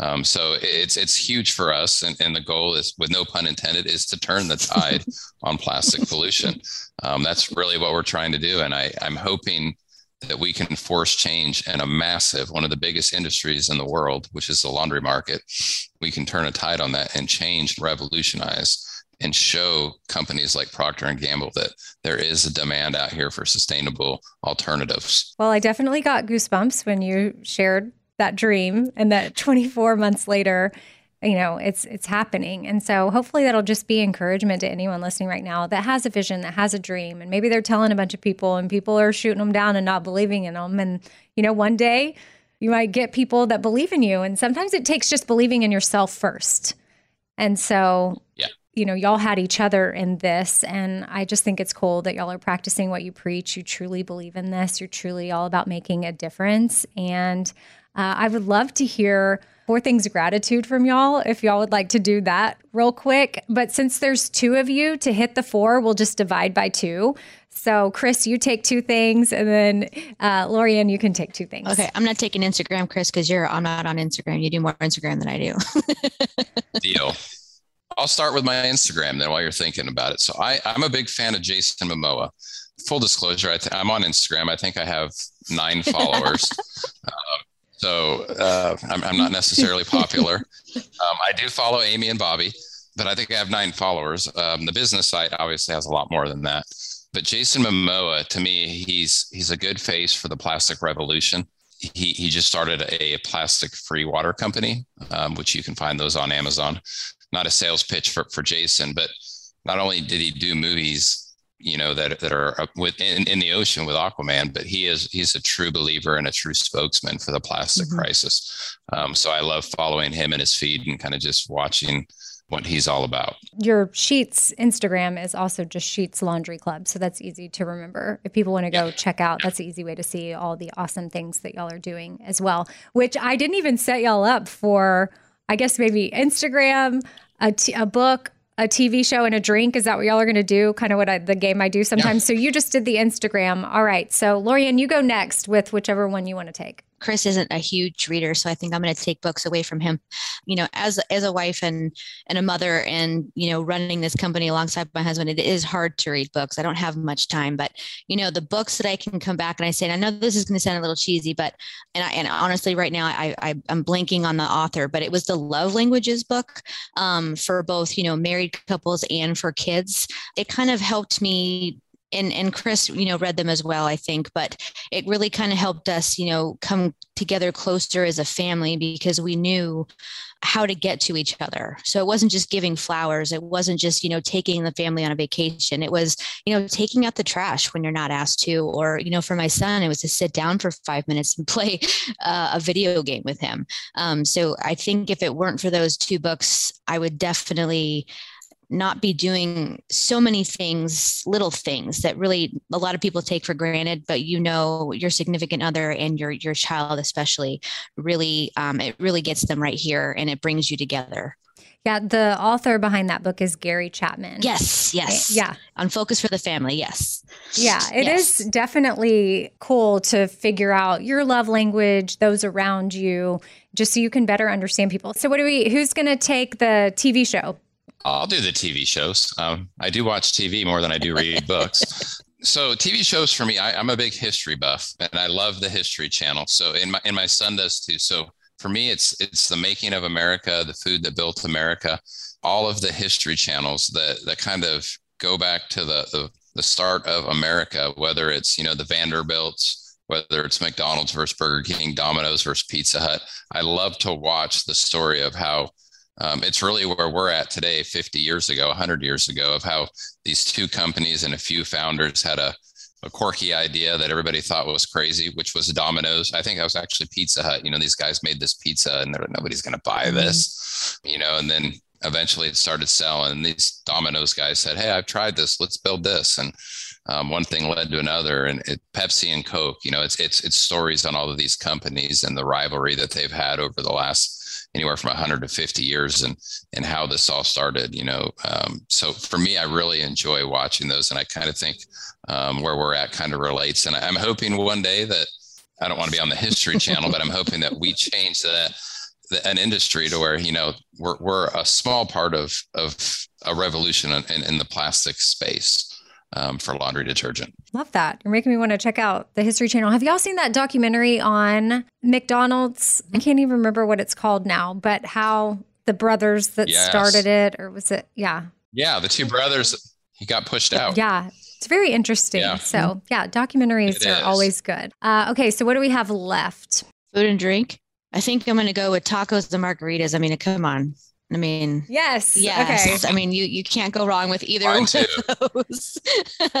Um, so it's it's huge for us, and, and the goal is, with no pun intended, is to turn the tide on plastic pollution. Um, that's really what we're trying to do, and I, I'm hoping that we can force change in a massive, one of the biggest industries in the world, which is the laundry market. We can turn a tide on that and change, revolutionize and show companies like procter and gamble that there is a demand out here for sustainable alternatives. Well i definitely got goosebumps when you shared that dream and that 24 months later you know it's it's happening. And so hopefully that'll just be encouragement to anyone listening right now that has a vision that has a dream and maybe they're telling a bunch of people and people are shooting them down and not believing in them and you know one day you might get people that believe in you and sometimes it takes just believing in yourself first. And so yeah you know, y'all had each other in this. And I just think it's cool that y'all are practicing what you preach. You truly believe in this. You're truly all about making a difference. And Uh, I would love to hear four things of gratitude from y'all if y'all would like to do that real quick. But since there's two of you to hit the four, we'll just divide by two. So, Chris, you take two things, and then uh, Laurian, you can take two things. Okay, I'm not taking Instagram, Chris, because you're I'm not on Instagram. You do more Instagram than I do. Deal. I'll start with my Instagram then while you're thinking about it. So I, I'm a big fan of Jason Momoa. Full disclosure, I th- I'm on Instagram. I think I have nine followers. uh, so uh, I'm, I'm, not necessarily popular. Um, I do follow Amy and Bobby, but I think I have nine followers. Um, the business site obviously has a lot more than that. But Jason Momoa, to me, he's he's a good face for the plastic revolution. He he just started a plastic free water company, um, which you can find those on Amazon. Not a sales pitch for for Jason, but not only did he do movies, you know that that are within in the ocean with Aquaman, but he is he's a true believer and a true spokesman for the plastic mm-hmm. crisis. Um, so I love following him and his feed and kind of just watching what he's all about. Your Sheets Instagram is also just Sheets Laundry Club. So that's easy to remember. If people want to go check out, that's the easy way to see all the awesome things that y'all are doing as well, which I didn't even set y'all up for, I guess maybe Instagram, a, t- a book, a TV show and a drink. Is that what y'all are going to do? Kind of what I, the game I do sometimes. Yeah. So you just did the Instagram. All right. So Laurian, you go next with whichever one you want to take. Chris isn't a huge reader, so I think I'm going to take books away from him. You know, as as a wife and and a mother, and you know, running this company alongside my husband, it is hard to read books. I don't have much time, but you know, the books that I can come back and I say, and I know this is going to sound a little cheesy, but and I, and honestly, right now I, I am blanking on the author, but it was the Love Languages book um, for both you know married couples and for kids. It kind of helped me and and Chris, you know, read them as well, I think, but it really kind of helped us, you know, come together closer as a family because we knew how to get to each other. So it wasn't just giving flowers, it wasn't just, you know, taking the family on a vacation. It was, you know, taking out the trash when you're not asked to or, you know, for my son, it was to sit down for 5 minutes and play uh, a video game with him. Um, so I think if it weren't for those two books, I would definitely not be doing so many things, little things that really a lot of people take for granted, but you know your significant other and your your child especially really um, it really gets them right here and it brings you together. Yeah, the author behind that book is Gary Chapman. Yes, yes. Yeah. On Focus for the Family, yes. Yeah, it yes. is definitely cool to figure out your love language, those around you, just so you can better understand people. So what do we who's going to take the TV show? I'll do the TV shows. Um, I do watch TV more than I do read books. So TV shows for me, I, am a big history buff, and I love the History Channel. So and my and my son does too. So for me, it's it's the making of America, the food that built America, all of the History channels that that kind of go back to the the, the start of America, whether it's you know the Vanderbilts, whether it's McDonald's versus Burger King, Domino's versus Pizza Hut. I love to watch the story of how um, it's really where we're at today 50 years ago 100 years ago of how these two companies and a few founders had a, a quirky idea that everybody thought was crazy which was domino's. I think that was actually pizza hut. You know these guys made this pizza and nobody's going to buy mm-hmm. this you know and then eventually it started selling. And these domino's guys said hey i've tried this. Let's build this. And um, one thing led to another and it, pepsi and coke you know it's it's it's stories on all of these companies and the rivalry that they've had over the last anywhere from 100 to 50 years and and how this all started you know um, so for me i really enjoy watching those and i kind of think um, where we're at kind of relates and i'm hoping one day that i don't want to be on the history channel but i'm hoping that we change that an industry to where you know we're, we're a small part of of a revolution in, in the plastic space um, for laundry detergent. Love that. You're making me want to check out the History Channel. Have y'all seen that documentary on McDonald's? I can't even remember what it's called now, but how the brothers that yes. started it, or was it? Yeah. Yeah, the two brothers. He got pushed out. Yeah. It's very interesting. Yeah. So, yeah, documentaries it are is. always good. Uh, okay, so what do we have left? Food and drink. I think I'm going to go with tacos and margaritas. I mean, come on. I mean, yes, yes. Okay. I mean, you you can't go wrong with either Mine of those.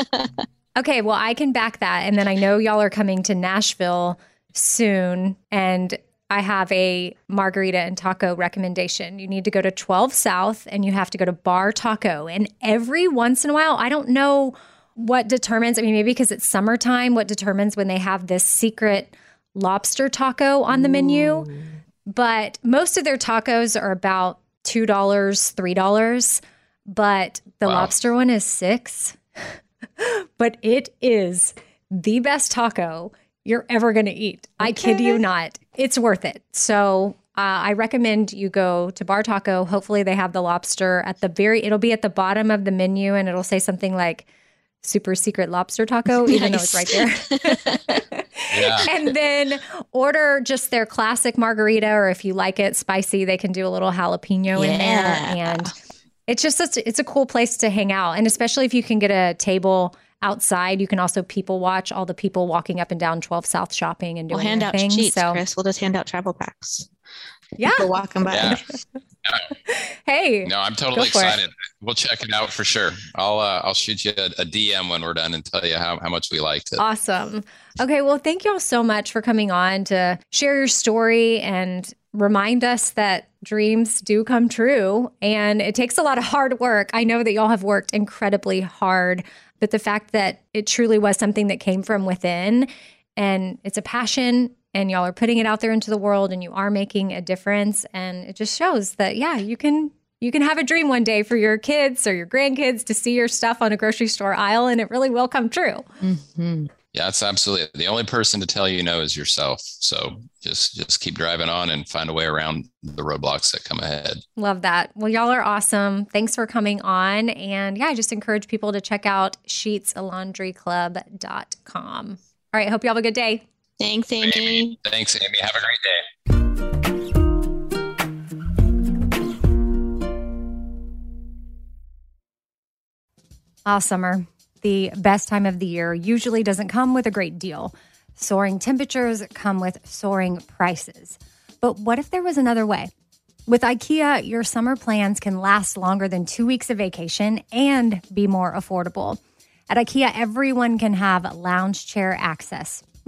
okay, well, I can back that, and then I know y'all are coming to Nashville soon, and I have a margarita and taco recommendation. You need to go to 12 South, and you have to go to Bar Taco, and every once in a while, I don't know what determines. I mean, maybe because it's summertime, what determines when they have this secret lobster taco on the menu, but most of their tacos are about $2, $3, but the Wow. lobster one is 6. but it is the best taco you're ever going to eat. I kid you not. It's worth it. So, uh, I recommend you go to Bar Taco. Hopefully, they have the lobster at the very. It'll be at the bottom of the menu, and it'll say something like "super secret lobster taco," even though it's right there. Yeah. and then order just their classic margarita, or if you like it spicy, they can do a little jalapeno in there. And it's just it's, it's a cool place to hang out, and especially if you can get a table outside, you can also people watch all the people walking up and down 12 South shopping and We'll doing hand out thing. sheets, so Chris. We'll just hand out travel packs. Yeah, People walking by. Yeah. hey, No, I'm totally Go for it. excited. We'll check it out for sure. I'll uh, I'll shoot you a, a DM when we're done and tell you how, how much we liked it. Awesome. Okay, well, thank you all so much for coming on to share your story and remind us that dreams do come true and it takes a lot of hard work. I know that y'all have worked incredibly hard, but the fact that it truly was something that came from within and it's a passion and y'all are putting it out there into the world and you are making a difference and it just shows that yeah, you can you can have a dream one day for your kids or your grandkids to see your stuff on a grocery store aisle and it really will come true. Mhm. Yeah, it's absolutely the only person to tell you no is yourself. So just just keep driving on and find a way around the roadblocks that come ahead. Love that. Well, y'all are awesome. Thanks for coming on. And yeah, I just encourage people to check out sheetslaundryclub.com. All right. Hope you have a good day. Thanks, Amy. Thanks, Amy. Have a great day. Ah, summer, the best time of the year, usually doesn't come with a great deal. Soaring temperatures come with soaring prices. But what if there was another way? With IKEA, your summer plans can last longer than two weeks of vacation and be more affordable. At IKEA, everyone can have lounge chair access.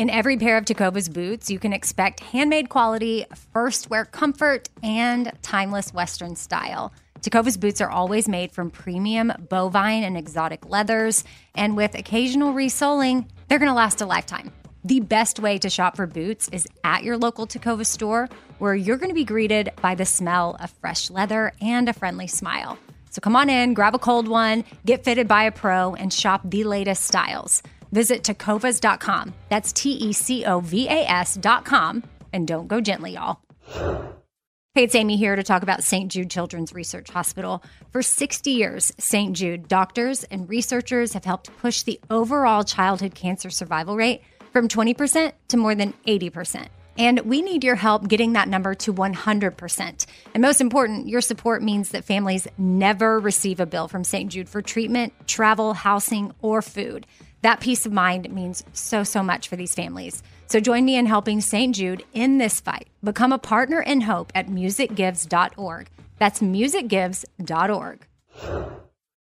In every pair of Tecovas boots, you can expect handmade quality, first wear comfort, and timeless Western style. Tecovas boots are always made from premium bovine and exotic leathers, and with occasional resoling, they're going to last a lifetime. The best way to shop for boots is at your local Tecova store, where you're going to be greeted by the smell of fresh leather and a friendly smile. So come on in, grab a cold one, get fitted by a pro, and shop the latest styles. Visit tecovas.com. That's T E C O V A S.com. And don't go gently, y'all. Hey, it's Amy here to talk about St. Jude Children's Research Hospital. For 60 years, St. Jude doctors and researchers have helped push the overall childhood cancer survival rate from 20% to more than 80%. And we need your help getting that number to 100%. And most important, your support means that families never receive a bill from St. Jude for treatment, travel, housing, or food. That peace of mind means so, so much for these families. So join me in helping St. Jude in this fight. Become a partner in hope at musicgives.org. That's musicgives.org.